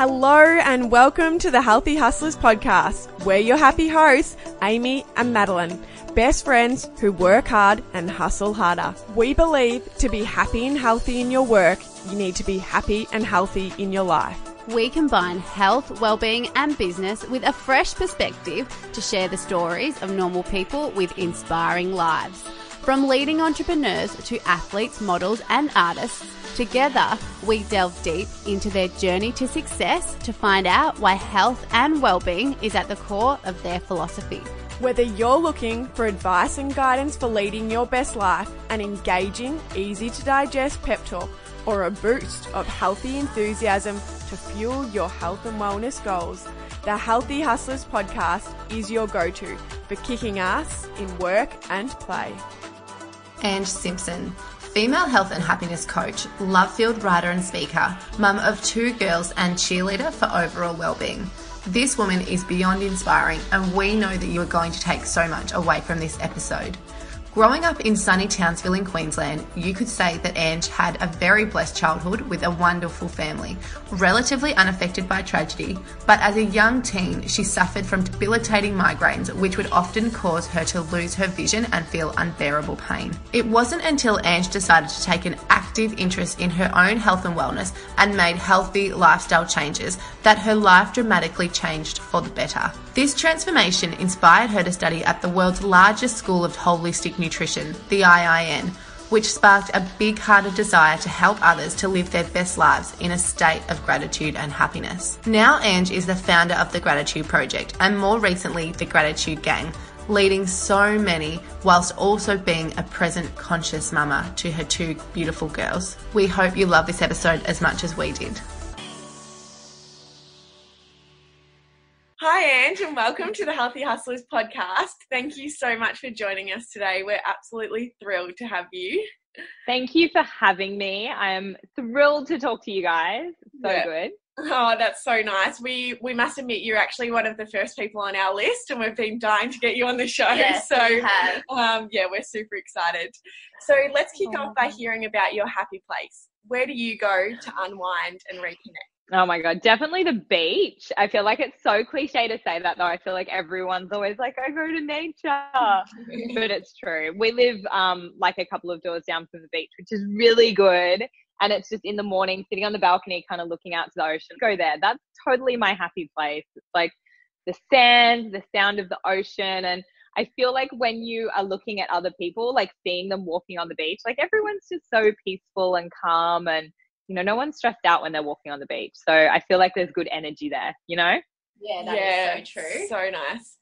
Hello and welcome to the Healthy Hustlers podcast. We're your happy hosts, Amy and Madeline, best friends who work hard and hustle harder. We believe to be happy and healthy in your work, you need to be happy and healthy in your life. We combine health, well-being and business with a fresh perspective to share the stories of normal people with inspiring lives. From leading entrepreneurs to athletes, models and artists, together we delve deep into their journey to success to find out why health and well-being is at the core of their philosophy. Whether you're looking for advice and guidance for leading your best life, an engaging, easy to digest pep talk, or a boost of healthy enthusiasm to fuel your health and wellness goals, the Healthy Hustlers podcast is your go to for kicking ass in work and play. Ange Simson, female health and happiness coach, love filled writer and speaker, mum of two girls, and cheerleader for overall well-being. This woman is beyond inspiring, and we know that you are going to take so much away from this episode. Growing up in sunny Townsville in Queensland, you could say that Ange had a very blessed childhood with a wonderful family, relatively unaffected by tragedy, but as a young teen, she suffered from debilitating migraines, which would often cause her to lose her vision and feel unbearable pain. It wasn't until Ange decided to take an active interest in her own health and wellness and made healthy lifestyle changes that her life dramatically changed for the better. This transformation inspired her to study at the world's largest school of holistic nutrition, the IIN, which sparked a big hearted desire to help others to live their best lives in a state of gratitude and happiness. Now, Ange is the founder of the Gratitude Project and more recently, the Gratitude Gang, leading so many whilst also being a present conscious mama to her two beautiful girls. We hope you love this episode as much as we did. Hi, Ange, and welcome to the Healthy Hustlers podcast. Thank you so much for joining us today. We're absolutely thrilled to have you. Thank you for having me. I am thrilled to talk to you guys. So yeah. good. Oh, that's so nice. We we must admit you're actually one of the first people on our list, and we've been dying to get you on the show. Yes, so um, yeah, we're super excited. So let's kick oh. off by hearing about your happy place. Where do you go to unwind and reconnect? Oh my god, definitely the beach. I feel like it's so cliche to say that though. I feel like everyone's always like, I go to nature. but it's true. We live um like a couple of doors down from the beach, which is really good. And it's just in the morning, sitting on the balcony, kind of looking out to the ocean. Go there. That's totally my happy place. It's like the sand, the sound of the ocean. And I feel like when you are looking at other people, like seeing them walking on the beach, like everyone's just so peaceful and calm and you know, no one's stressed out when they're walking on the beach. So I feel like there's good energy there, you know? Yeah, that yeah, is so true. So nice.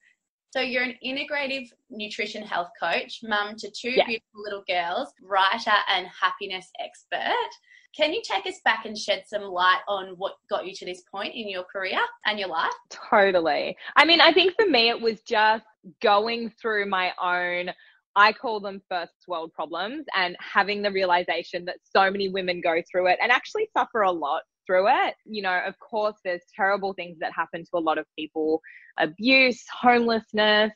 So you're an integrative nutrition health coach, mum to two yeah. beautiful little girls, writer and happiness expert. Can you take us back and shed some light on what got you to this point in your career and your life? Totally. I mean, I think for me, it was just going through my own I call them first world problems and having the realization that so many women go through it and actually suffer a lot through it. You know, of course, there's terrible things that happen to a lot of people abuse, homelessness,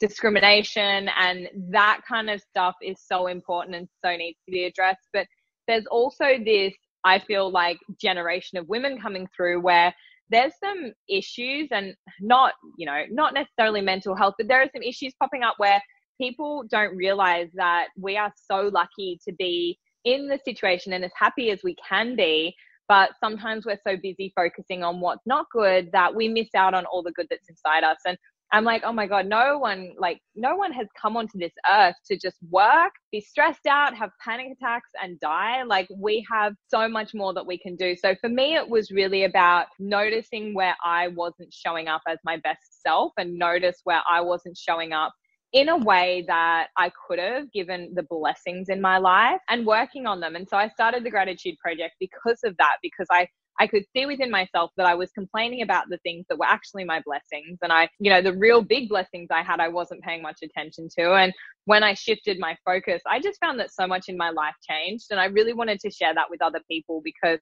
discrimination, and that kind of stuff is so important and so needs to be addressed. But there's also this, I feel like, generation of women coming through where there's some issues and not, you know, not necessarily mental health, but there are some issues popping up where people don't realize that we are so lucky to be in the situation and as happy as we can be. But sometimes we're so busy focusing on what's not good that we miss out on all the good that's inside us. And I'm like, oh my God, no one, like, no one has come onto this earth to just work, be stressed out, have panic attacks, and die. Like, we have so much more that we can do. So for me, it was really about noticing where I wasn't showing up as my best self and notice where I wasn't showing up in a way that I could have given the blessings in my life and working on them. And so I started the gratitude project because of that, because I I could see within myself that I was complaining about the things that were actually my blessings. And I, you know, the real big blessings I had, I wasn't paying much attention to. And when I shifted my focus, I just found that so much in my life changed. And I really wanted to share that with other people because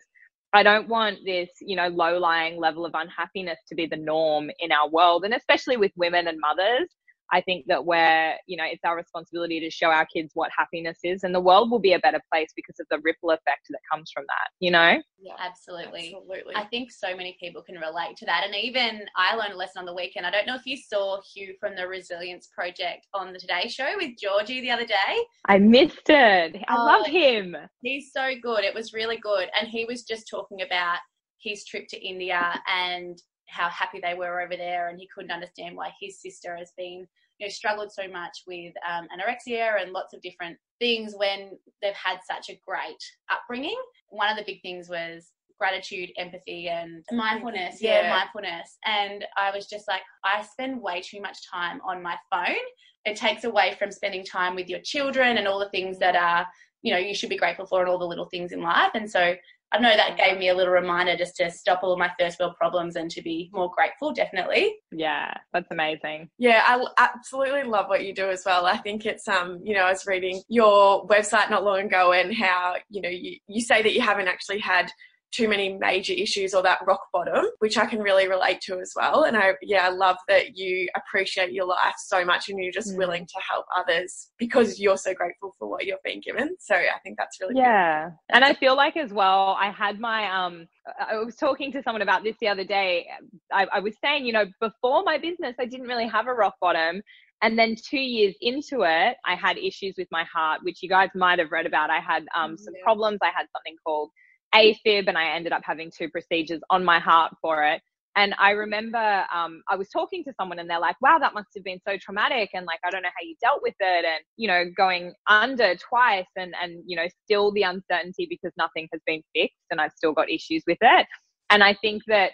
I don't want this, you know, low lying level of unhappiness to be the norm in our world. And especially with women and mothers. I think that we're, you know, it's our responsibility to show our kids what happiness is, and the world will be a better place because of the ripple effect that comes from that, you know? Yeah, absolutely. Absolutely. I think so many people can relate to that. And even I learned a lesson on the weekend. I don't know if you saw Hugh from the Resilience Project on the Today Show with Georgie the other day. I missed it. I oh, love him. He's so good. It was really good. And he was just talking about his trip to India and how happy they were over there and he couldn't understand why his sister has been you know struggled so much with um, anorexia and lots of different things when they've had such a great upbringing. One of the big things was gratitude empathy and mindfulness. Yeah, yeah. mindfulness. And i was just like i spend way too much time on my phone. It takes away from spending time with your children and all the things that are you know you should be grateful for and all the little things in life. And so I know that gave me a little reminder just to stop all of my first world problems and to be more grateful, definitely. Yeah, that's amazing. Yeah, I absolutely love what you do as well. I think it's, um, you know, I was reading your website not long ago and how, you know, you, you say that you haven't actually had too many major issues or that rock bottom, which I can really relate to as well. And I, yeah, I love that you appreciate your life so much and you're just mm. willing to help others because you're so grateful for what you're being given. So I think that's really yeah. Cool. And I feel like as well, I had my um, I was talking to someone about this the other day. I, I was saying, you know, before my business, I didn't really have a rock bottom. And then two years into it, I had issues with my heart, which you guys might have read about. I had um, some yeah. problems. I had something called AFib and I ended up having two procedures on my heart for it. And I remember um, I was talking to someone and they're like, wow, that must have been so traumatic. And like, I don't know how you dealt with it. And, you know, going under twice and, and, you know, still the uncertainty because nothing has been fixed and I've still got issues with it. And I think that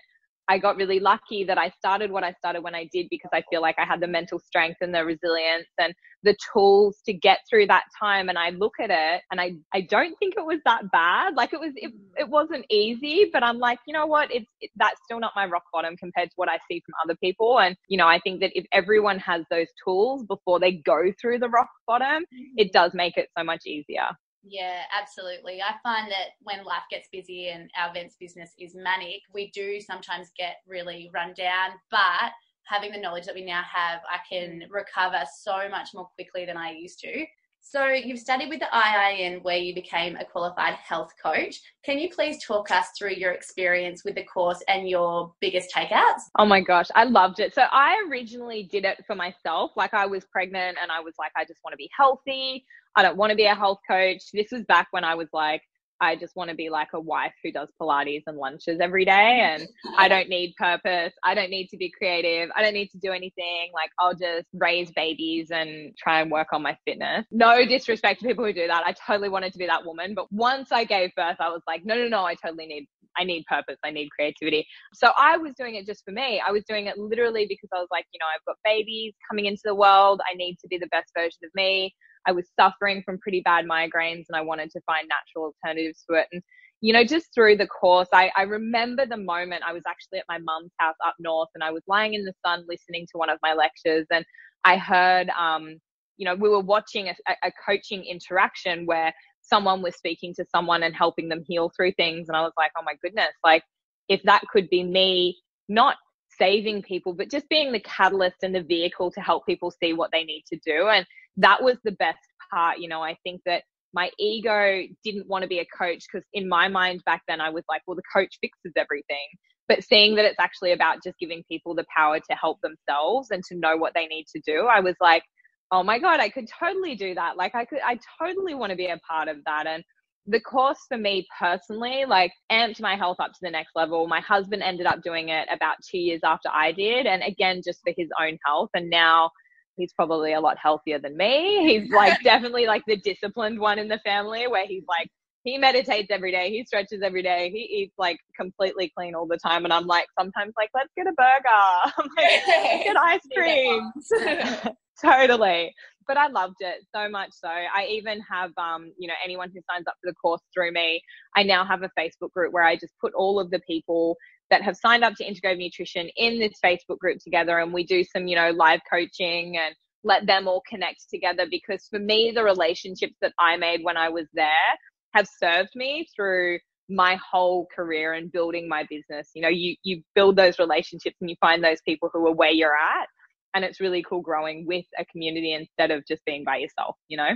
I got really lucky that I started what I started when I did because I feel like I had the mental strength and the resilience and the tools to get through that time. And I look at it and I, I don't think it was that bad. Like it was, it, it wasn't easy, but I'm like, you know what? It's, it, that's still not my rock bottom compared to what I see from other people. And, you know, I think that if everyone has those tools before they go through the rock bottom, it mm-hmm. does make it so much easier. Yeah, absolutely. I find that when life gets busy and our events business is manic, we do sometimes get really run down, but having the knowledge that we now have, I can recover so much more quickly than I used to. So, you've studied with the IIN where you became a qualified health coach. Can you please talk us through your experience with the course and your biggest takeouts? Oh my gosh, I loved it. So, I originally did it for myself. Like, I was pregnant and I was like, I just want to be healthy. I don't want to be a health coach. This was back when I was like, I just want to be like a wife who does Pilates and lunches every day. And I don't need purpose. I don't need to be creative. I don't need to do anything. Like, I'll just raise babies and try and work on my fitness. No disrespect to people who do that. I totally wanted to be that woman. But once I gave birth, I was like, no, no, no, I totally need I need purpose. I need creativity. So I was doing it just for me. I was doing it literally because I was like, you know, I've got babies coming into the world. I need to be the best version of me. I was suffering from pretty bad migraines and I wanted to find natural alternatives to it. And, you know, just through the course, I, I remember the moment I was actually at my mum's house up north and I was lying in the sun listening to one of my lectures and I heard, um, you know, we were watching a, a coaching interaction where someone was speaking to someone and helping them heal through things. And I was like, oh my goodness, like if that could be me, not saving people, but just being the catalyst and the vehicle to help people see what they need to do. And that was the best part. You know, I think that my ego didn't want to be a coach because in my mind back then I was like, well, the coach fixes everything. But seeing that it's actually about just giving people the power to help themselves and to know what they need to do, I was like, oh my God, I could totally do that. Like I could, I totally want to be a part of that. And the course for me personally, like amped my health up to the next level. My husband ended up doing it about two years after I did. And again, just for his own health. And now he's probably a lot healthier than me. He's like definitely like the disciplined one in the family where he's like he meditates every day, he stretches every day, he eats like completely clean all the time. And I'm like sometimes like, let's get a burger. I'm like, let's get ice cream. totally. But I loved it so much so. I even have um, you know, anyone who signs up for the course through me, I now have a Facebook group where I just put all of the people that have signed up to Integrative Nutrition in this Facebook group together and we do some, you know, live coaching and let them all connect together because for me, the relationships that I made when I was there have served me through my whole career and building my business. You know, you, you build those relationships and you find those people who are where you're at. and it's really cool growing with a community instead of just being by yourself, you know?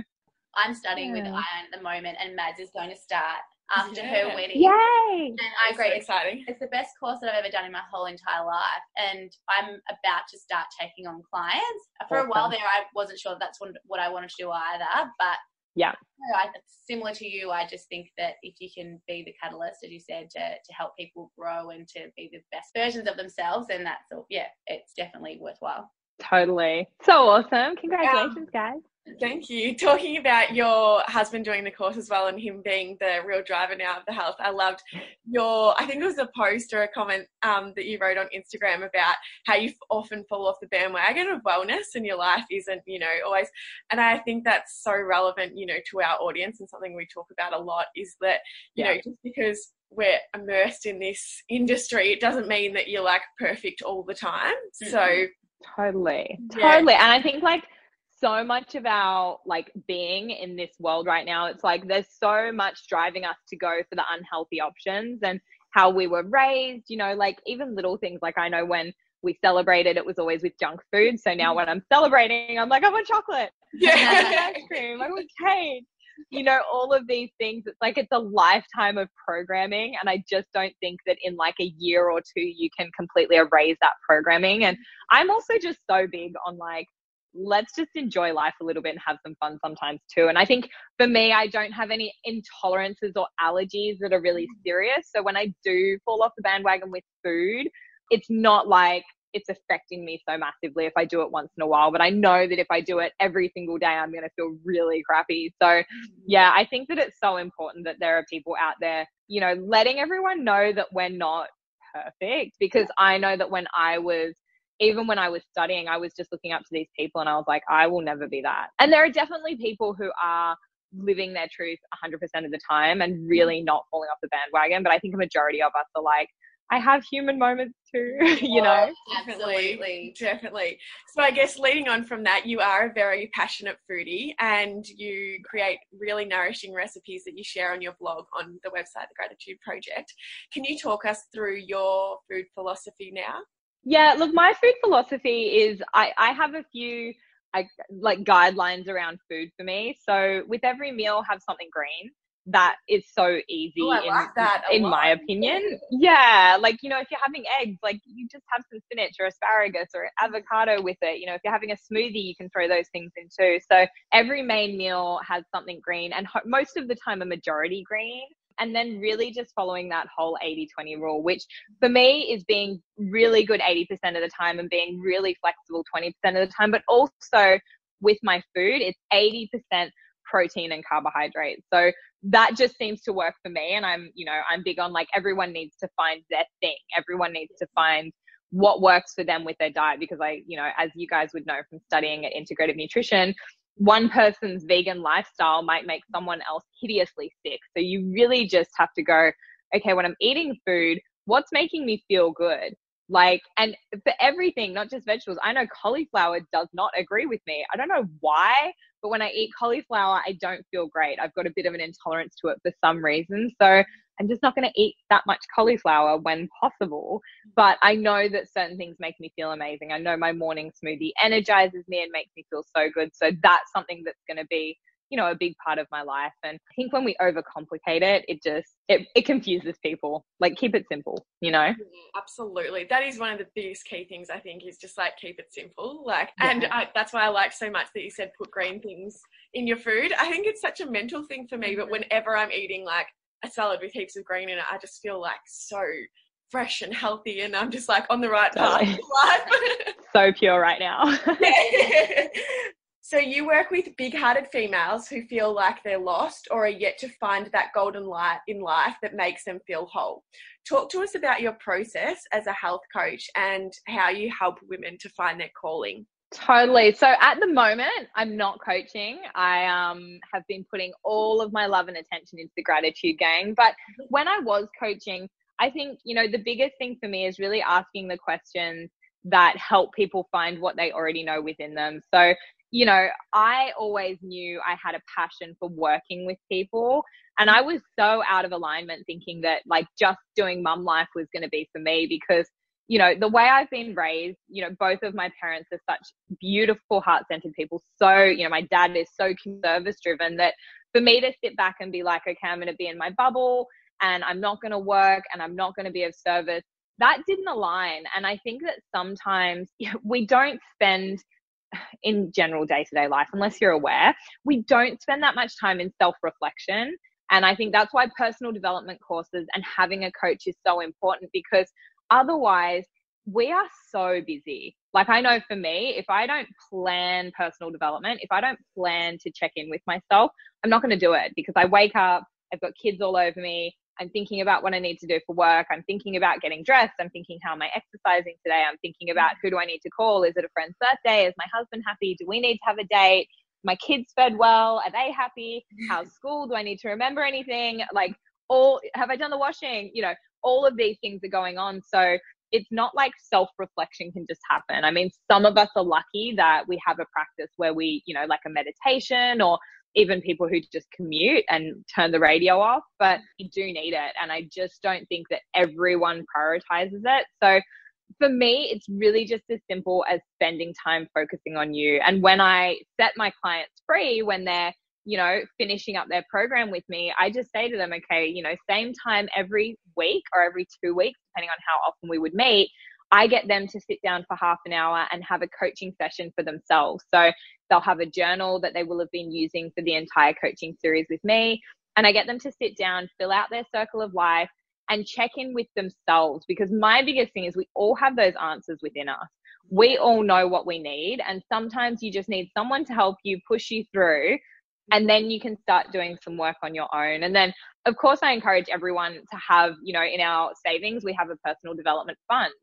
I'm studying yeah. with IIN at the moment, and Mads is going to start after yeah. her wedding. Yay! And I agree. So exciting. It's the best course that I've ever done in my whole entire life. And I'm about to start taking on clients. For awesome. a while there, I wasn't sure that's what I wanted to do either. But yeah, I, similar to you, I just think that if you can be the catalyst, as you said, to, to help people grow and to be the best versions of themselves, then that's, all. yeah, it's definitely worthwhile. Totally. So awesome. Congratulations, guys. Thank you. Talking about your husband doing the course as well and him being the real driver now of the health, I loved your, I think it was a post or a comment um, that you wrote on Instagram about how you often fall off the bandwagon of wellness and your life isn't, you know, always. And I think that's so relevant, you know, to our audience and something we talk about a lot is that, you yeah. know, just because we're immersed in this industry, it doesn't mean that you're like perfect all the time. Mm-hmm. So, totally, totally. Yeah. And I think like, so much about like being in this world right now. It's like there's so much driving us to go for the unhealthy options and how we were raised, you know, like even little things like I know when we celebrated it was always with junk food. So now mm. when I'm celebrating, I'm like, I want chocolate. Yeah. ice cream. I want cake. You know, all of these things. It's like it's a lifetime of programming. And I just don't think that in like a year or two you can completely erase that programming. And I'm also just so big on like let's just enjoy life a little bit and have some fun sometimes too. And I think for me, I don't have any intolerances or allergies that are really mm. serious. So when I do fall off the bandwagon with food, it's not like it's affecting me so massively if I do it once in a while. But I know that if I do it every single day, I'm going to feel really crappy. So, mm. yeah, I think that it's so important that there are people out there, you know, letting everyone know that we're not perfect because I know that when I was even when I was studying, I was just looking up to these people and I was like, I will never be that. And there are definitely people who are living their truth 100% of the time and really not falling off the bandwagon. But I think a majority of us are like, I have human moments too, you know? Oh, absolutely. Definitely. So I guess leading on from that, you are a very passionate foodie and you create really nourishing recipes that you share on your blog on the website, The Gratitude Project. Can you talk us through your food philosophy now? Yeah, look, my food philosophy is I, I have a few I, like guidelines around food for me. So with every meal, have something green. That is so easy Ooh, in, like in my opinion. Yeah, like you know, if you're having eggs, like you just have some spinach or asparagus or avocado with it. You know, if you're having a smoothie, you can throw those things in too. So every main meal has something green, and ho- most of the time, a majority green and then really just following that whole 80 20 rule, which for me is being really good 80% of the time and being really flexible 20% of the time. But also with my food, it's 80% protein and carbohydrates. So that just seems to work for me. And I'm, you know, I'm big on like everyone needs to find their thing, everyone needs to find what works for them with their diet because I, you know, as you guys would know from studying at integrative nutrition, one person's vegan lifestyle might make someone else hideously sick. So you really just have to go, okay, when I'm eating food, what's making me feel good? Like, and for everything, not just vegetables, I know cauliflower does not agree with me. I don't know why, but when I eat cauliflower, I don't feel great. I've got a bit of an intolerance to it for some reason. So I'm just not going to eat that much cauliflower when possible. But I know that certain things make me feel amazing. I know my morning smoothie energizes me and makes me feel so good. So that's something that's going to be, you know, a big part of my life. And I think when we overcomplicate it, it just, it, it confuses people. Like keep it simple, you know? absolutely. That is one of the biggest key things I think is just like keep it simple. Like, yeah. and I, that's why I like so much that you said put green things in your food. I think it's such a mental thing for me, but mm-hmm. whenever I'm eating like a salad with heaps of green in it, I just feel like so fresh and healthy and I'm just like on the right path of life. so pure right now. so you work with big-hearted females who feel like they're lost or are yet to find that golden light in life that makes them feel whole. Talk to us about your process as a health coach and how you help women to find their calling. Totally. So at the moment, I'm not coaching. I um, have been putting all of my love and attention into the gratitude gang. But when I was coaching, I think, you know, the biggest thing for me is really asking the questions that help people find what they already know within them. So, you know, I always knew I had a passion for working with people. And I was so out of alignment thinking that like just doing mum life was going to be for me because you know, the way I've been raised, you know, both of my parents are such beautiful, heart centered people. So, you know, my dad is so service driven that for me to sit back and be like, okay, I'm going to be in my bubble and I'm not going to work and I'm not going to be of service, that didn't align. And I think that sometimes we don't spend in general day to day life, unless you're aware, we don't spend that much time in self reflection. And I think that's why personal development courses and having a coach is so important because otherwise we are so busy. Like I know for me, if I don't plan personal development, if I don't plan to check in with myself, I'm not going to do it because I wake up, I've got kids all over me. I'm thinking about what I need to do for work. I'm thinking about getting dressed. I'm thinking how am I exercising today? I'm thinking about who do I need to call? Is it a friend's birthday? Is my husband happy? Do we need to have a date? My kids fed well? Are they happy? Mm. How's school? Do I need to remember anything? Like all have I done the washing? You know, all of these things are going on. So it's not like self reflection can just happen. I mean, some of us are lucky that we have a practice where we, you know, like a meditation or even people who just commute and turn the radio off, but you do need it. And I just don't think that everyone prioritizes it. So for me, it's really just as simple as spending time focusing on you. And when I set my clients free, when they're you know, finishing up their program with me, I just say to them, okay, you know, same time every week or every two weeks, depending on how often we would meet, I get them to sit down for half an hour and have a coaching session for themselves. So they'll have a journal that they will have been using for the entire coaching series with me. And I get them to sit down, fill out their circle of life, and check in with themselves because my biggest thing is we all have those answers within us. We all know what we need, and sometimes you just need someone to help you push you through and then you can start doing some work on your own. And then of course i encourage everyone to have you know in our savings we have a personal development fund.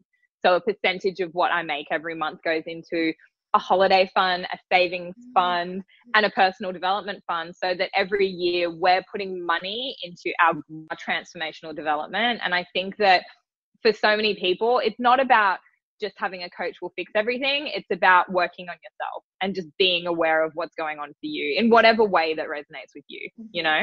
So a percentage of what i make every month goes into a holiday fund a savings mm-hmm. fund and a personal development fund so that every year we're putting money into our transformational development. And i think that for so many people it's not about just having a coach will fix everything. It's about working on yourself and just being aware of what's going on for you in whatever way that resonates with you, you know?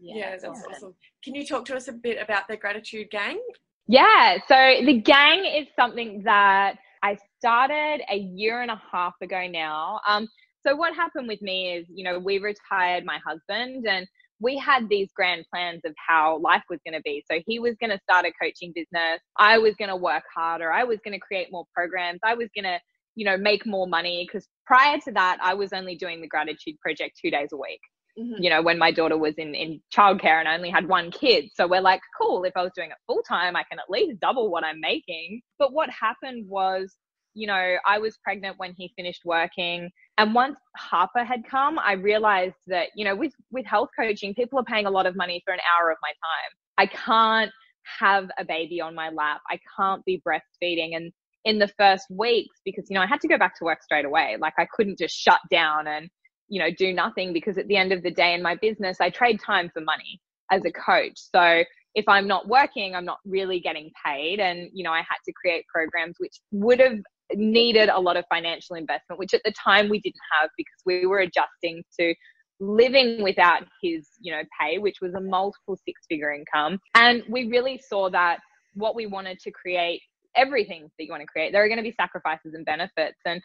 Yeah, yeah that's awesome. awesome. Can you talk to us a bit about the gratitude gang? Yeah, so the gang is something that I started a year and a half ago now. Um, so what happened with me is, you know, we retired my husband and we had these grand plans of how life was going to be. So he was going to start a coaching business. I was going to work harder. I was going to create more programs. I was going to, you know, make more money because prior to that, I was only doing the gratitude project two days a week. Mm-hmm. You know, when my daughter was in, in childcare and I only had one kid. So we're like, cool, if I was doing it full time, I can at least double what I'm making. But what happened was you know, I was pregnant when he finished working. And once Harper had come, I realized that, you know, with, with health coaching, people are paying a lot of money for an hour of my time. I can't have a baby on my lap. I can't be breastfeeding. And in the first weeks, because, you know, I had to go back to work straight away. Like I couldn't just shut down and, you know, do nothing because at the end of the day in my business, I trade time for money as a coach. So if I'm not working, I'm not really getting paid. And, you know, I had to create programs which would have needed a lot of financial investment, which at the time we didn't have because we were adjusting to living without his, you know, pay, which was a multiple six figure income. And we really saw that what we wanted to create, everything that you want to create, there are going to be sacrifices and benefits. And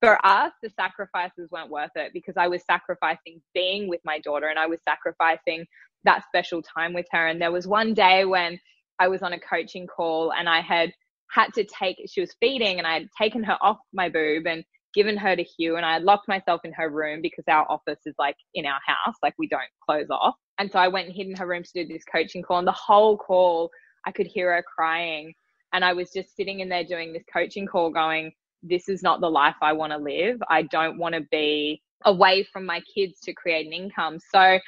for us, the sacrifices weren't worth it because I was sacrificing being with my daughter and I was sacrificing that special time with her. And there was one day when I was on a coaching call and I had had to take, she was feeding and I had taken her off my boob and given her to Hugh and I locked myself in her room because our office is like in our house, like we don't close off. And so I went and hid in her room to do this coaching call and the whole call I could hear her crying. And I was just sitting in there doing this coaching call going, this is not the life I want to live. I don't want to be away from my kids to create an income. So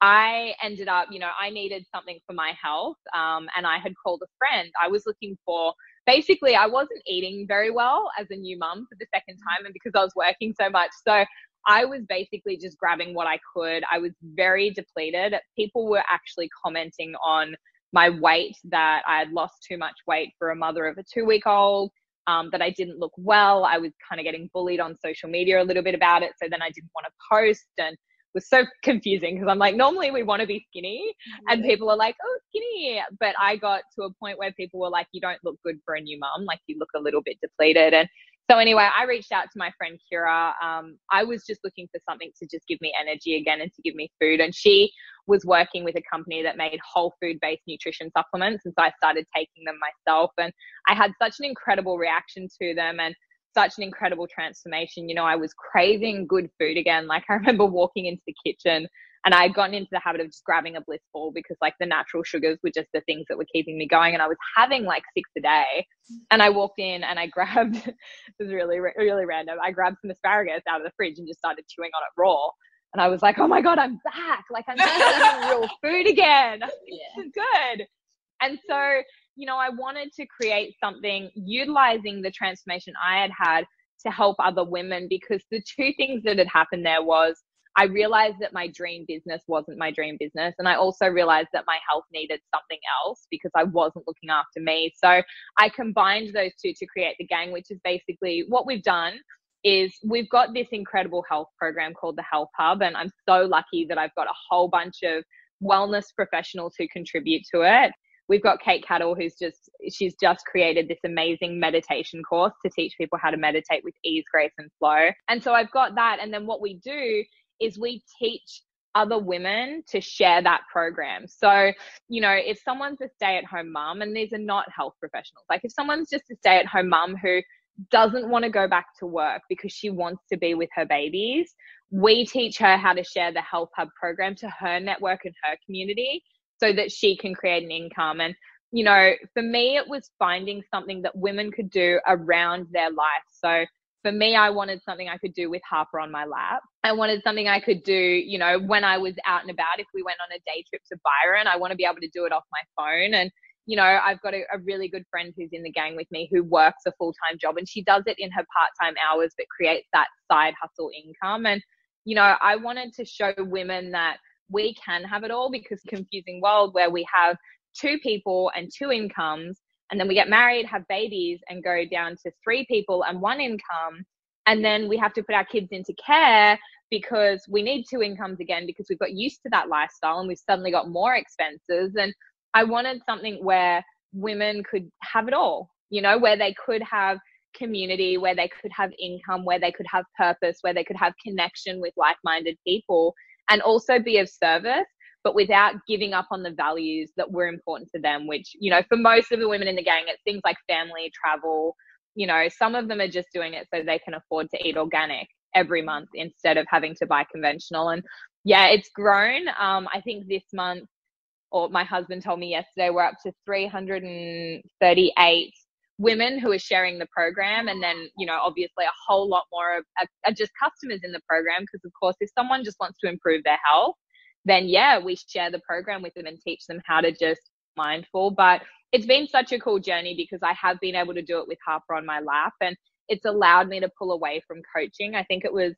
I ended up, you know, I needed something for my health. Um, and I had called a friend. I was looking for basically I wasn't eating very well as a new mum for the second time and because I was working so much. So I was basically just grabbing what I could. I was very depleted. People were actually commenting on my weight that I had lost too much weight for a mother of a two week old, um, that I didn't look well. I was kind of getting bullied on social media a little bit about it. So then I didn't want to post. And was so confusing because I'm like, normally we want to be skinny, and people are like, oh, skinny. But I got to a point where people were like, you don't look good for a new mum. Like, you look a little bit depleted. And so anyway, I reached out to my friend Kira. Um, I was just looking for something to just give me energy again and to give me food. And she was working with a company that made whole food based nutrition supplements. And so I started taking them myself. And I had such an incredible reaction to them and such an incredible transformation. You know, I was craving good food again. Like I remember walking into the kitchen and I had gotten into the habit of just grabbing a bliss ball because like the natural sugars were just the things that were keeping me going. And I was having like six a day. And I walked in and I grabbed, this is really, really random. I grabbed some asparagus out of the fridge and just started chewing on it raw. And I was like, oh my God, I'm back. Like I'm eating real food again. Yeah. This is good. And so, you know, I wanted to create something utilizing the transformation I had had to help other women because the two things that had happened there was I realized that my dream business wasn't my dream business. And I also realized that my health needed something else because I wasn't looking after me. So I combined those two to create the gang, which is basically what we've done is we've got this incredible health program called the Health Hub. And I'm so lucky that I've got a whole bunch of wellness professionals who contribute to it. We've got Kate Cattle, who's just, she's just created this amazing meditation course to teach people how to meditate with ease, grace, and flow. And so I've got that. And then what we do is we teach other women to share that program. So, you know, if someone's a stay at home mom, and these are not health professionals, like if someone's just a stay at home mom who doesn't want to go back to work because she wants to be with her babies, we teach her how to share the Health Hub program to her network and her community so that she can create an income. And, you know, for me, it was finding something that women could do around their life. So, for me, I wanted something I could do with Harper on my lap. I wanted something I could do, you know, when I was out and about. If we went on a day trip to Byron, I want to be able to do it off my phone. And, you know, I've got a, a really good friend who's in the gang with me who works a full time job and she does it in her part time hours, but creates that side hustle income. And, you know, I wanted to show women that we can have it all because confusing world where we have two people and two incomes and then we get married, have babies, and go down to three people and one income. And then we have to put our kids into care because we need two incomes again because we've got used to that lifestyle and we've suddenly got more expenses. And I wanted something where women could have it all, you know, where they could have community, where they could have income, where they could have purpose, where they could have connection with like minded people and also be of service but without giving up on the values that were important to them, which, you know, for most of the women in the gang, it's things like family, travel. You know, some of them are just doing it so they can afford to eat organic every month instead of having to buy conventional. And yeah, it's grown. Um, I think this month, or my husband told me yesterday, we're up to 338 women who are sharing the program and then you know obviously a whole lot more are, are just customers in the program because of course if someone just wants to improve their health then yeah, we share the program with them and teach them how to just mindful. But it's been such a cool journey because I have been able to do it with Harper on my lap and it's allowed me to pull away from coaching. I think it was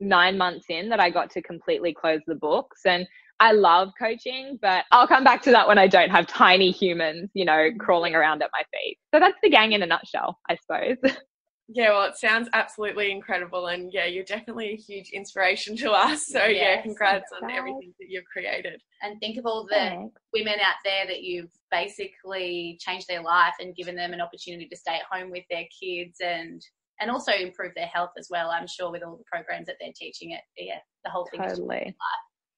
nine months in that I got to completely close the books and I love coaching, but I'll come back to that when I don't have tiny humans, you know, mm-hmm. crawling around at my feet. So that's the gang in a nutshell, I suppose. Yeah, well, it sounds absolutely incredible, and yeah, you're definitely a huge inspiration to us. So yes, yeah, congrats on everything that you've created. And think of all the Thanks. women out there that you've basically changed their life and given them an opportunity to stay at home with their kids and and also improve their health as well. I'm sure with all the programs that they're teaching it, yeah, the whole thing totally. is life.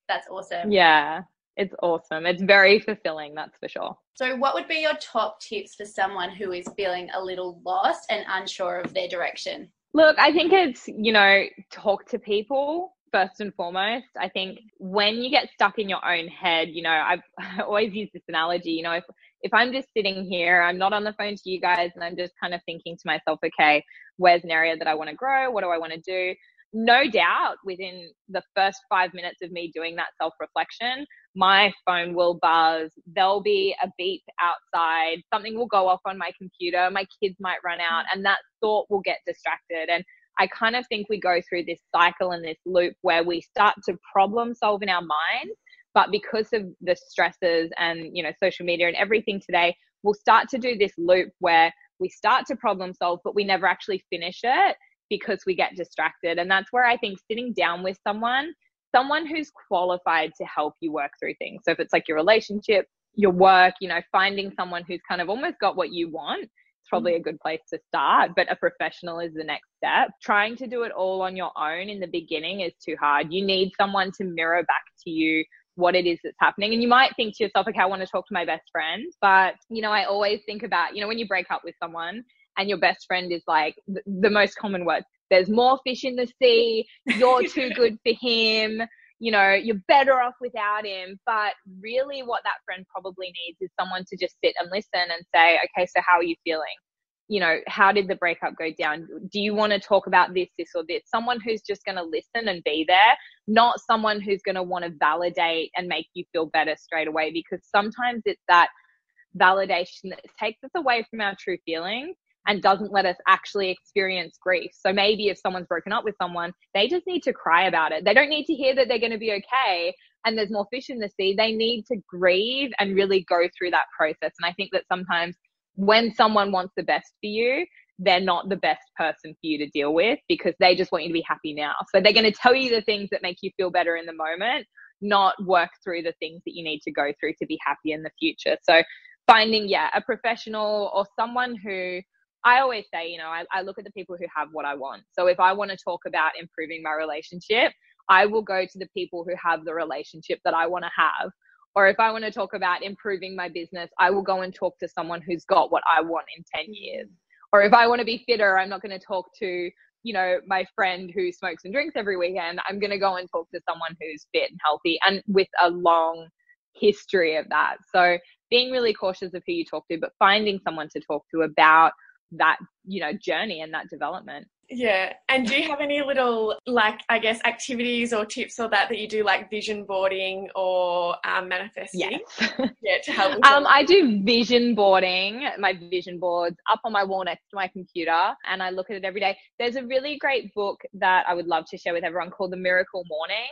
That's awesome. Yeah, it's awesome. It's very fulfilling, that's for sure. So, what would be your top tips for someone who is feeling a little lost and unsure of their direction? Look, I think it's, you know, talk to people first and foremost. I think when you get stuck in your own head, you know, I've I always use this analogy, you know, if if I'm just sitting here, I'm not on the phone to you guys and I'm just kind of thinking to myself, okay, where's an area that I want to grow? What do I want to do? No doubt within the first five minutes of me doing that self reflection, my phone will buzz. There'll be a beep outside. Something will go off on my computer. My kids might run out, mm. and that thought will get distracted. And I kind of think we go through this cycle and this loop where we start to problem solve in our minds. But because of the stresses and, you know, social media and everything today, we'll start to do this loop where we start to problem solve, but we never actually finish it because we get distracted. And that's where I think sitting down with someone someone who's qualified to help you work through things. So if it's like your relationship, your work, you know, finding someone who's kind of almost got what you want, it's probably a good place to start. But a professional is the next step. Trying to do it all on your own in the beginning is too hard. You need someone to mirror back to you what it is that's happening. And you might think to yourself, okay, I want to talk to my best friend. But, you know, I always think about, you know, when you break up with someone and your best friend is like the, the most common word, there's more fish in the sea, you're too good for him, you know, you're better off without him. But really, what that friend probably needs is someone to just sit and listen and say, okay, so how are you feeling? You know, how did the breakup go down? Do you want to talk about this, this, or this? Someone who's just going to listen and be there, not someone who's going to want to validate and make you feel better straight away. Because sometimes it's that validation that takes us away from our true feelings and doesn't let us actually experience grief. So maybe if someone's broken up with someone, they just need to cry about it. They don't need to hear that they're going to be okay and there's more fish in the sea. They need to grieve and really go through that process. And I think that sometimes when someone wants the best for you, they're not the best person for you to deal with because they just want you to be happy now. So they're going to tell you the things that make you feel better in the moment, not work through the things that you need to go through to be happy in the future. So finding, yeah, a professional or someone who I always say, you know, I, I look at the people who have what I want. So if I want to talk about improving my relationship, I will go to the people who have the relationship that I want to have. Or if I want to talk about improving my business, I will go and talk to someone who's got what I want in 10 years. Or if I want to be fitter, I'm not going to talk to, you know, my friend who smokes and drinks every weekend. I'm going to go and talk to someone who's fit and healthy and with a long history of that. So being really cautious of who you talk to, but finding someone to talk to about that you know journey and that development. Yeah. And do you have any little like i guess activities or tips or that that you do like vision boarding or um, manifesting? Yes. yeah to help um i do vision boarding my vision boards up on my wall next to my computer and i look at it every day. There's a really great book that i would love to share with everyone called the miracle morning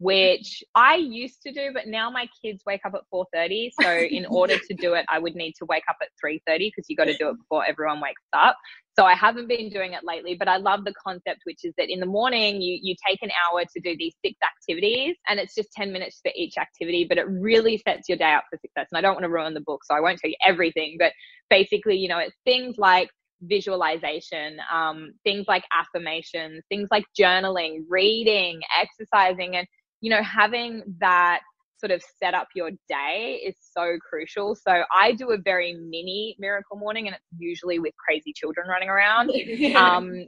which I used to do, but now my kids wake up at 4:30. So in order to do it, I would need to wake up at 3:30 because you got to do it before everyone wakes up. So I haven't been doing it lately, but I love the concept, which is that in the morning you you take an hour to do these six activities, and it's just 10 minutes for each activity, but it really sets your day up for success. And I don't want to ruin the book, so I won't tell you everything, but basically, you know, it's things like visualization, um, things like affirmations, things like journaling, reading, exercising, and you know, having that sort of set up your day is so crucial. So I do a very mini miracle morning and it's usually with crazy children running around. um,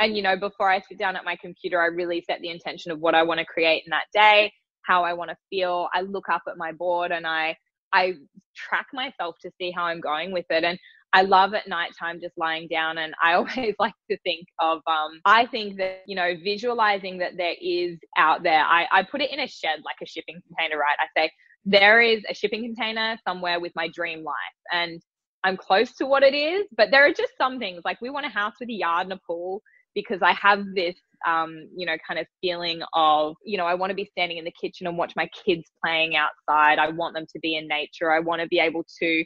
and you know, before I sit down at my computer, I really set the intention of what I want to create in that day, how I want to feel. I look up at my board and I I track myself to see how I'm going with it. And I love at nighttime just lying down and I always like to think of um I think that you know visualizing that there is out there I, I put it in a shed like a shipping container right I say there is a shipping container somewhere with my dream life and I'm close to what it is but there are just some things like we want a house with a yard and a pool because I have this um, you know, kind of feeling of, you know, I want to be standing in the kitchen and watch my kids playing outside. I want them to be in nature. I want to be able to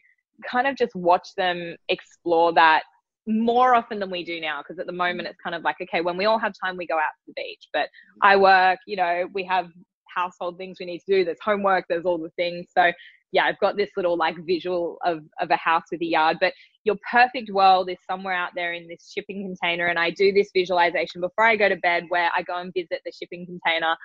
kind of just watch them explore that more often than we do now because at the moment it's kind of like okay when we all have time we go out to the beach. But i work you know we have household things we need to do. There's homework there's all the things. So yeah i've got this little like visual of of a house with a yard. But your perfect world is somewhere out there in this shipping container. And i do this visualization before i go to bed where i go and visit the shipping container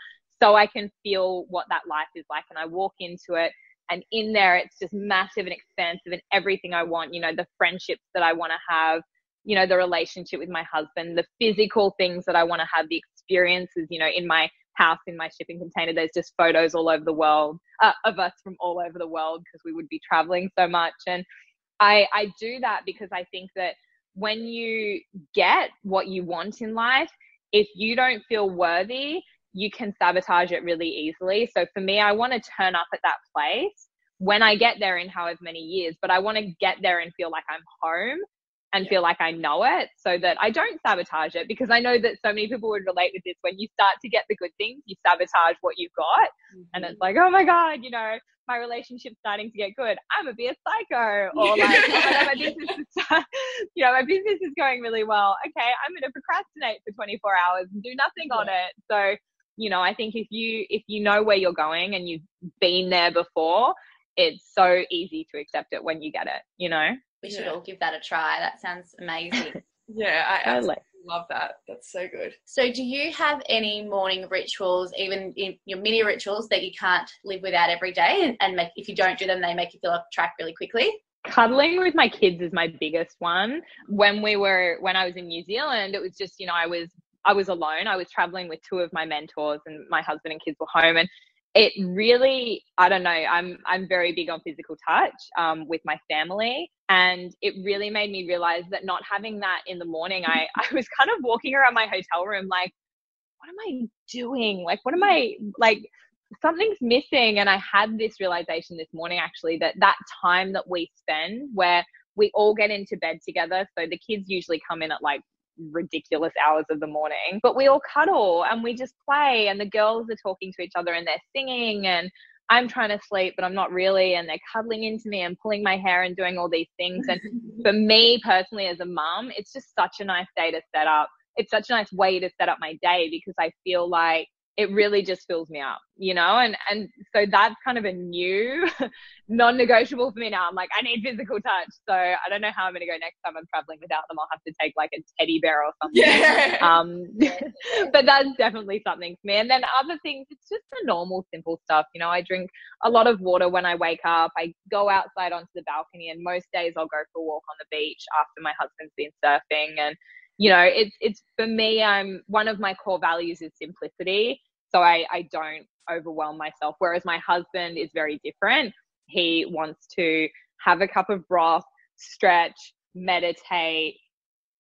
so i can feel what that life is like. And i walk into it and in there it's just massive and expansive and everything i want you know the friendships that i want to have you know the relationship with my husband the physical things that i want to have the experiences you know in my house in my shipping container there's just photos all over the world uh, of us from all over the world because we would be traveling so much. And i i do that because i think that when you get what you want in life if you don't feel worthy you can sabotage it really easily. So for me, I want to turn up at that place when I get there in however many years, but I want to get there and feel like I'm home and feel like I know it so that I don't sabotage it because I know that so many people would relate with this. When you start to get the good things, you sabotage what you've got. Mm-hmm. And it's like, oh my God, you know, my relationship's starting to get good. I'm a bit psycho. Or like, oh my, business is, you know, my business is going really well. Okay, I'm going to procrastinate for 24 hours and do nothing yeah. on it. So You know, I think if you if you know where you're going and you've been there before, it's so easy to accept it when you get it, you know? We should yeah. all give that a try. That sounds amazing. yeah, I absolutely love that. That's so good. So, do you have any morning rituals, even in your mini rituals, that you can't live without every day? And, and make, if you don't do them, they make you feel off track really quickly? cuddling with my kids is my biggest one when we were when i was in new zealand it was just you know i was i was alone i was traveling with two of my mentors and my husband and kids were home and it really i don't know i'm i'm very big on physical touch um, with my family and it really made me realize that not having that in the morning i i was kind of walking around my hotel room like what am i doing? Like what am i like something's missing. And i had this realization this morning actually that that time that we spend where we all get into bed together so the kids usually come in at like ridiculous hours of the morning. But we all cuddle and we just play, and the girls are talking to each other and they're singing, and I'm trying to sleep, but I'm not really. And they're cuddling into me and pulling my hair and doing all these things. And for me personally, as a mum, it's just such a nice day to set up. It's such a nice way to set up my day because I feel like it really just fills me up, you know? And and so that's kind of a new non-negotiable for me now. I'm like, I need physical touch. So I don't know how I'm gonna go next time I'm traveling without them. I'll have to take like a teddy bear or something. Yeah. Um but that's definitely something for me. And then other things, it's just the normal simple stuff. You know, I drink a lot of water when I wake up. I go outside onto the balcony and most days I'll go for a walk on the beach after my husband's been surfing and you know it's it's for me i'm one of my core values is simplicity so I, I don't overwhelm myself. Whereas my husband is very different. He wants to have a cup of broth, stretch, meditate,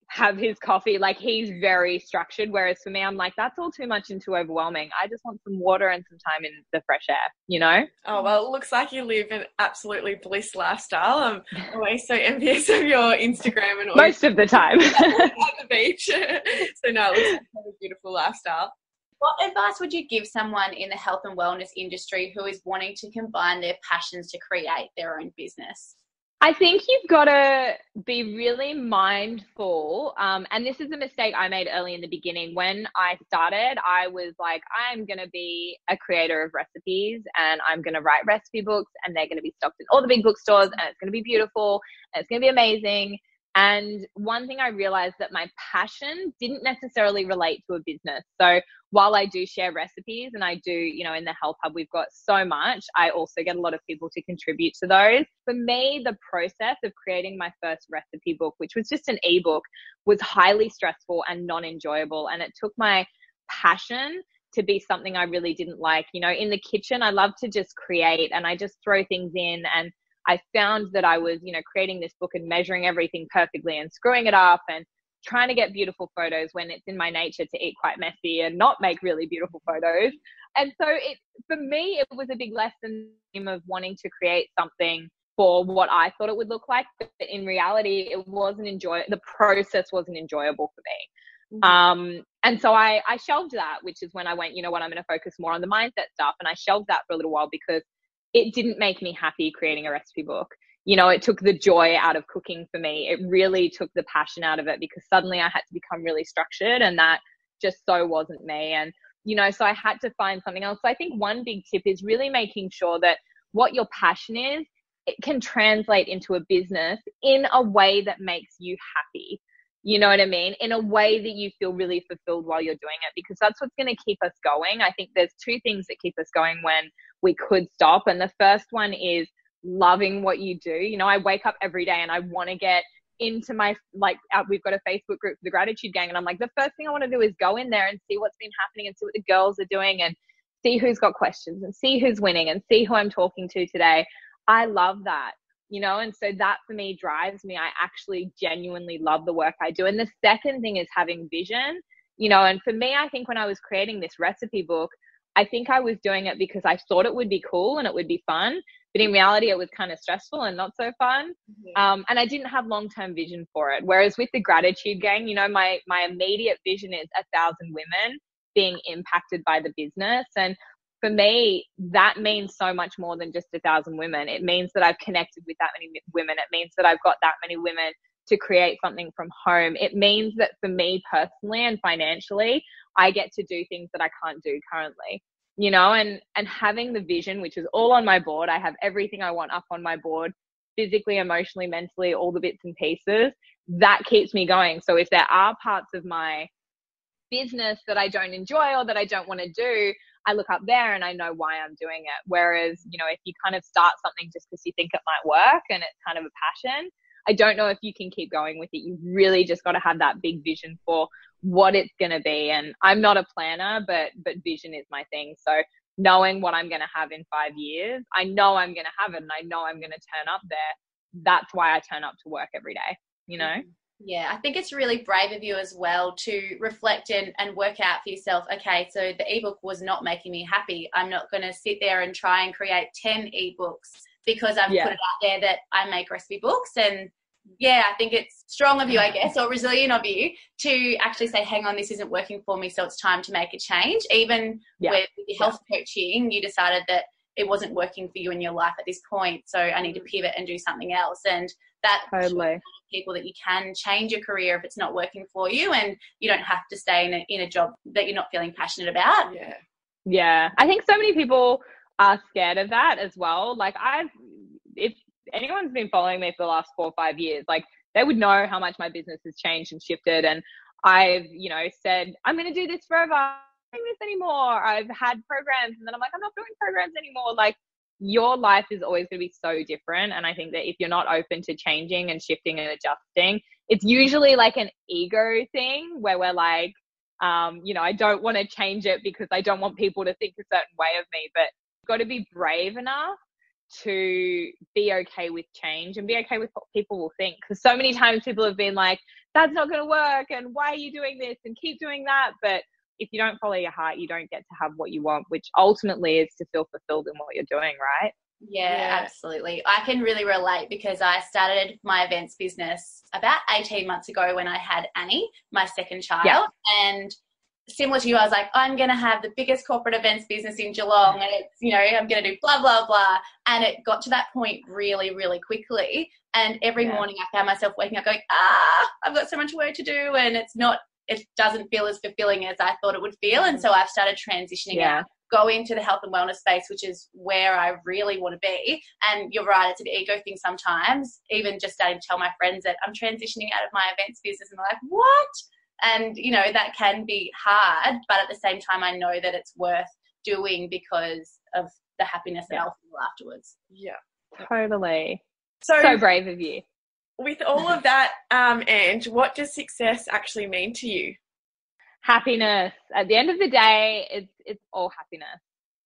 have his coffee. Like he's very structured. Whereas for me, I'm like, that's all too much and too overwhelming. I just want some water and some time in the fresh air, you know? Oh, well, it looks like you live an absolutely bliss lifestyle. I'm always so envious of your Instagram and all. most of the time at the beach. so no, it looks like a beautiful lifestyle. What advice would you give someone in the health and wellness industry who is wanting to combine their passions to create their own business? I think you've got to be really mindful. Um, and this is a mistake I made early in the beginning. When I started, I was like, I'm going to be a creator of recipes and I'm going to write recipe books and they're going to be stocked in all the big bookstores and it's going to be beautiful and it's going to be amazing. And one thing I realized that my passion didn't necessarily relate to a business. So while I do share recipes and I do, you know, in the Health Hub, we've got so much, I also get a lot of people to contribute to those. For me, the process of creating my first recipe book, which was just an ebook, was highly stressful and non enjoyable. And it took my passion to be something I really didn't like. You know, in the kitchen, I love to just create and I just throw things in and I found that I was, you know, creating this book and measuring everything perfectly and screwing it up and trying to get beautiful photos when it's in my nature to eat quite messy and not make really beautiful photos. And so it for me it was a big lesson of wanting to create something for what I thought it would look like, but in reality it wasn't enjoy the process wasn't enjoyable for me. Mm-hmm. Um, and so I, I shelved that, which is when I went, you know what, I'm going to focus more on the mindset stuff. And I shelved that for a little while because it didn't make me happy creating a recipe book. You know, it took the joy out of cooking for me. It really took the passion out of it because suddenly I had to become really structured and that just so wasn't me. And, you know, so I had to find something else. So I think one big tip is really making sure that what your passion is, it can translate into a business in a way that makes you happy. You know what I mean? In a way that you feel really fulfilled while you're doing it, because that's what's going to keep us going. I think there's two things that keep us going when we could stop. And the first one is loving what you do. You know, I wake up every day and I want to get into my like we've got a facebook group for the gratitude gang and i'm like the first thing i want to do is go in there and see what's been happening and see what the girls are doing and see who's got questions and see who's winning and see who i'm talking to today i love that you know and so that for me drives me i actually genuinely love the work i do and the second thing is having vision you know and for me i think when i was creating this recipe book I think I was doing it because I thought it would be cool and it would be fun. But in reality, it was kind of stressful and not so fun. Mm-hmm. Um, and I didn't have long term vision for it. Whereas with the gratitude gang, you know, my, my immediate vision is a thousand women being impacted by the business. And for me, that means so much more than just a thousand women. It means that I've connected with that many women. It means that I've got that many women to create something from home. It means that for me personally and financially, I get to do things that I can't do currently. You know, and and having the vision, which is all on my board, I have everything I want up on my board, physically, emotionally, mentally, all the bits and pieces. That keeps me going. So if there are parts of my business that I don't enjoy or that I don't want to do, I look up there and I know why I'm doing it. Whereas, you know, if you kind of start something just because you think it might work and it's kind of a passion, I don't know if you can keep going with it. You really just got to have that big vision for what it's going to be. And I'm not a planner, but but vision is my thing. So knowing what I'm going to have in 5 years, I know I'm going to have it and I know I'm going to turn up there. That's why I turn up to work every day, you know? Mm-hmm. Yeah, I think it's really brave of you as well to reflect and, and work out for yourself, okay, so the ebook was not making me happy. I'm not going to sit there and try and create 10 ebooks because I've yeah. put it out there that I make recipe books. And yeah, I think it's strong of you, I guess, or resilient of you to actually say, hang on, this isn't working for me, so it's time to make a change. Even yeah. with the health yeah. coaching, you decided that it wasn't working for you in your life at this point, so I need to mm. pivot and do something else. And that totally. people that you can change your career if it's not working for you and you don't have to stay in a, in a job that you're not feeling passionate about. Yeah. Yeah. I think so many people are scared of that as well. Like i've if anyone's been following me for the last four or five years like they would know how much my business has changed and shifted. And i've you know said i'm going to do this forever. Doing this anymore. I've had programs. And then i'm like i'm not doing programs anymore. Like your life is always going to be so different. And I think that if you're not open to changing and shifting and adjusting, it's usually like an ego thing where we're like, um, you know, I don't want to change it because I don't want people to think a certain way of me. But you've got to be brave enough to be okay with change and be okay with what people will think. Because so many times people have been like, that's not going to work. And why are you doing this? And keep doing that. But if you don't follow your heart, you don't get to have what you want, which ultimately is to feel fulfilled in what you're doing, right? Yeah, yeah, absolutely. I can really relate because I started my events business about 18 months ago when I had Annie, my second child. Yeah. And similar to you, I was like, I'm going to have the biggest corporate events business in Geelong and it's, you know, I'm going to do blah, blah, blah. And it got to that point really, really quickly. And every yeah. morning I found myself waking up going, ah, I've got so much work to do and it's not it doesn't feel as fulfilling as I thought it would feel. And mm. so I've started transitioning yeah. out, go into the health and wellness space, which is where I really want to be. And you're right, it's an ego thing sometimes. Even just starting to tell my friends that I'm transitioning out of my events business, and they're like, what? And, you know, that can be hard, but at the same time, I know that it's worth doing because of the happiness that I'll feel afterwards. Yeah, totally. So, so brave of you with all of that, um, and what does success actually mean to you? Happiness. At the end of the day, it's it's all happiness.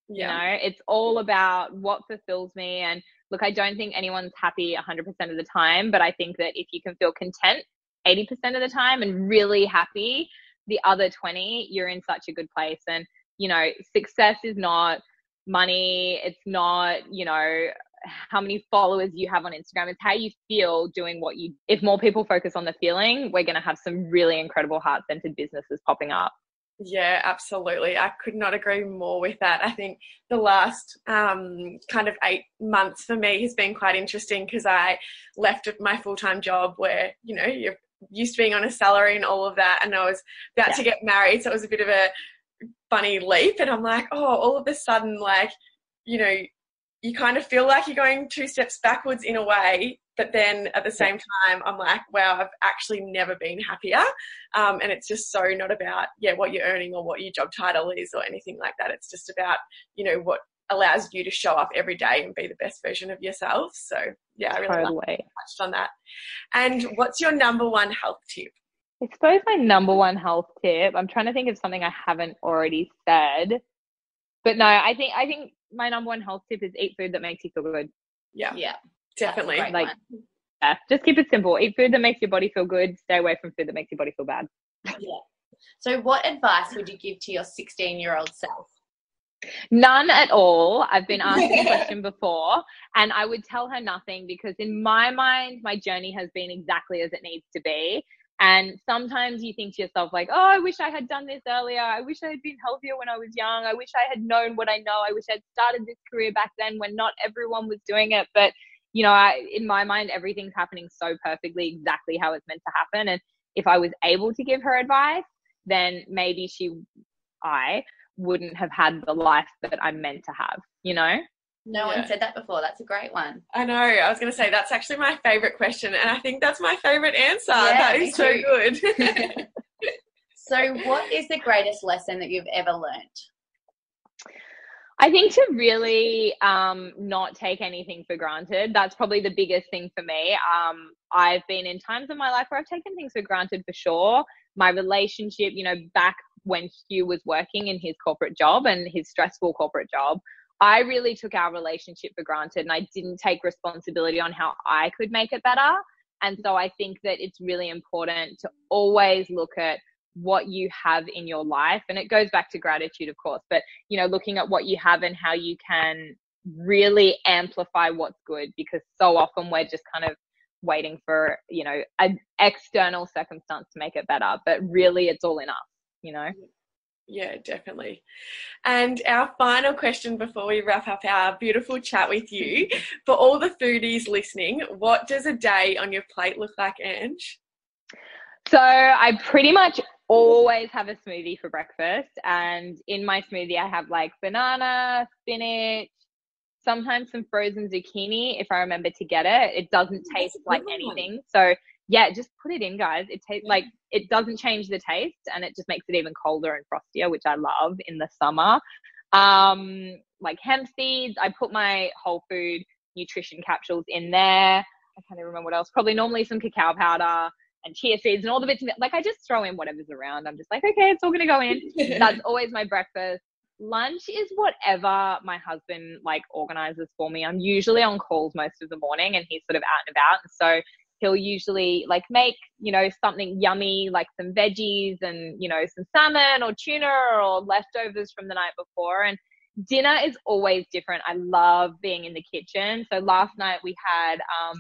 Yeah. You know, it's all about what fulfills me. And look, I don't think anyone's happy 100% of the time, but I think that if you can feel content 80% of the time and really happy, the other 20, you're in such a good place. And, you know, success is not money. It's not, you know, how many followers you have on Instagram. It's how you feel doing what you. If more people focus on the feeling, we're going to have some really incredible heart centered businesses popping up. Yeah, absolutely. I could not agree more with that. I think the last um, kind of eight months for me has been quite interesting because I left my full time job where, you know, you're used to being on a salary and all of that. And I was about yeah. to get married. So it was a bit of a funny leap. And I'm like, oh, all of a sudden, like, you know, you kind of feel like you're going two steps backwards in a way, but then at the same time, I'm like, wow, I've actually never been happier. Um, and it's just so not about, yeah, what you're earning or what your job title is or anything like that. It's just about, you know, what allows you to show up every day and be the best version of yourself. So yeah, I really totally. like touched on that. And what's your number one health tip? I suppose my number one health tip. I'm trying to think of something I haven't already said, but no, I think I think my number one health tip is eat food that makes you feel good. Yeah. Yeah. Definitely. Like yeah, just keep it simple. Eat food that makes your body feel good. Stay away from food that makes your body feel bad. Yeah. So what advice would you give to your 16 year old self? None at all. I've been asked this question before, and I would tell her nothing because, in my mind, my journey has been exactly as it needs to be. And sometimes you think to yourself, like, oh, I wish I had done this earlier. I wish I had been healthier when I was young. I wish I had known what I know. I wish I'd started this career back then when not everyone was doing it. But, you know, I, in my mind, everything's happening so perfectly, exactly how it's meant to happen. And if I was able to give her advice, then maybe she, I wouldn't have had the life that I'm meant to have, you know? No Yeah. one said that before. That's a great one. I know. I was going to say that's actually my favorite question, and I think that's my favorite answer. Yeah, that me is so good. So, what is the greatest lesson that you've ever learned? I think to really um, not take anything for granted. That's probably the biggest thing for me. Um, I've been in times of my life where I've taken things for granted for sure. My relationship, you know, back when Hugh was working in his corporate job and his stressful corporate job, I really took our relationship for granted and I didn't take responsibility on how I could make it better. And so I think that it's really important to always look at what you have in your life. And it goes back to gratitude, of course, but you know, looking at what you have and how you can really amplify what's good because so often we're just kind of waiting for, you know, an external circumstance to make it better. But really it's all in us, you know? Yeah, definitely. And our final question before we wrap up our beautiful chat with you for all the foodies listening, what does a day on your plate look like, Ange? So I pretty much always have a smoothie for breakfast. And in my smoothie, I have like banana, spinach, sometimes some frozen zucchini if I remember to get it. It doesn't taste like anything. So yeah, just put it in, guys. It tastes like it doesn't change the taste and it just makes it even colder and frostier, which I love in the summer. Um, like hemp seeds, I put my whole food nutrition capsules in there. I can't even remember what else. Probably normally some cacao powder and chia seeds and all the bits. Like I just throw in whatever's around. I'm just like, okay, it's all gonna go in. That's always my breakfast. Lunch is whatever my husband like organizes for me. I'm usually on calls most of the morning and he's sort of out and about. And so he'll usually like make, you know, something yummy, like some veggies and, you know, some salmon or tuna or leftovers from the night before. And dinner is always different. I love being in the kitchen. So last night we had um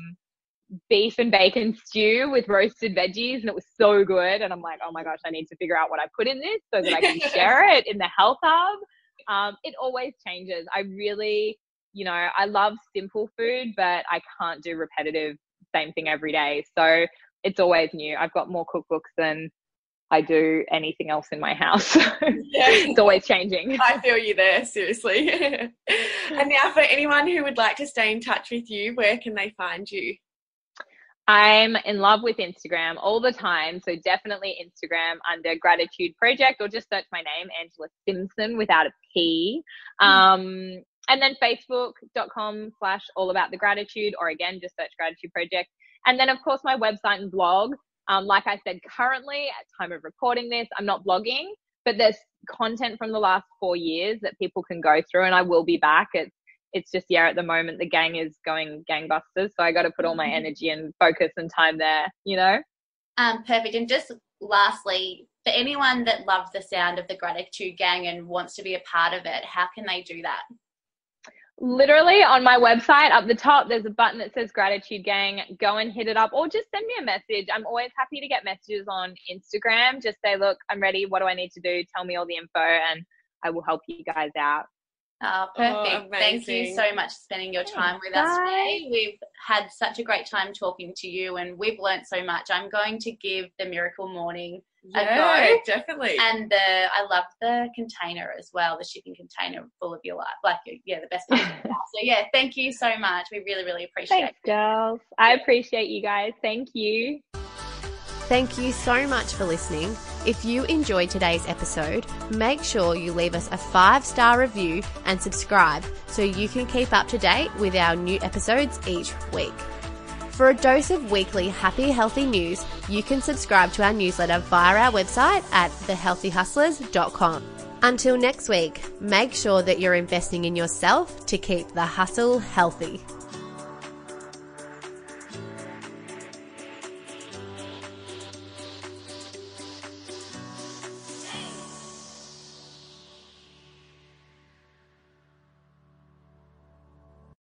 beef and bacon stew with roasted veggies and it was so good and i'm like oh my gosh i need to figure out what i put in this so that i can share it in the health hub um, it always changes i really you know i love simple food but i can't do repetitive same thing every day so it's always new i've got more cookbooks than i do anything else in my house it's always changing I feel you there, seriously. and now, for anyone who would like to stay in touch with you, where can they find you? I'm in love with Instagram all the time. So definitely Instagram under Gratitude Project or just search my name, Angela Simson without a P. Um, and then facebook.com slash all about the gratitude or again, just search Gratitude Project. And then of course my website and blog. Um, like I said, currently at time of recording this, I'm not blogging, but there's content from the last four years that people can go through and I will be back. It's it's just yeah at the moment the gang is going gangbusters so i got to put all my energy and focus and time there you know Um, perfect. And just lastly, for anyone that loves the sound of the Gratitude Gang and wants to be a part of it, how can they do that? Literally on my website up the top there's a button that says gratitude gang. Go and hit it up or just send me a message. I'm always happy to get messages on instagram. Just say look i'm ready. What do i need to do? Tell me all the info and i will help you guys out. Oh, oh perfect. Thank you so much for spending your time with us today. We've had such a great time talking to you and we've learnt so much. I'm going to give the Miracle Morning A Yeah, go. definitely. and the I love the container as well, the shipping container full of your life. Like yeah, the best. so yeah, thank you so much. We really, really appreciate it. girls i appreciate you guys thank you Thank you so much for listening. If you enjoyed today's episode, make sure you leave us a five star review and subscribe so you can keep up to date with our new episodes each week. For a dose of weekly happy, healthy news, you can subscribe to our newsletter via our website at thehealthyhustlers.com. Until next week, make sure that you're investing in yourself to keep the hustle healthy.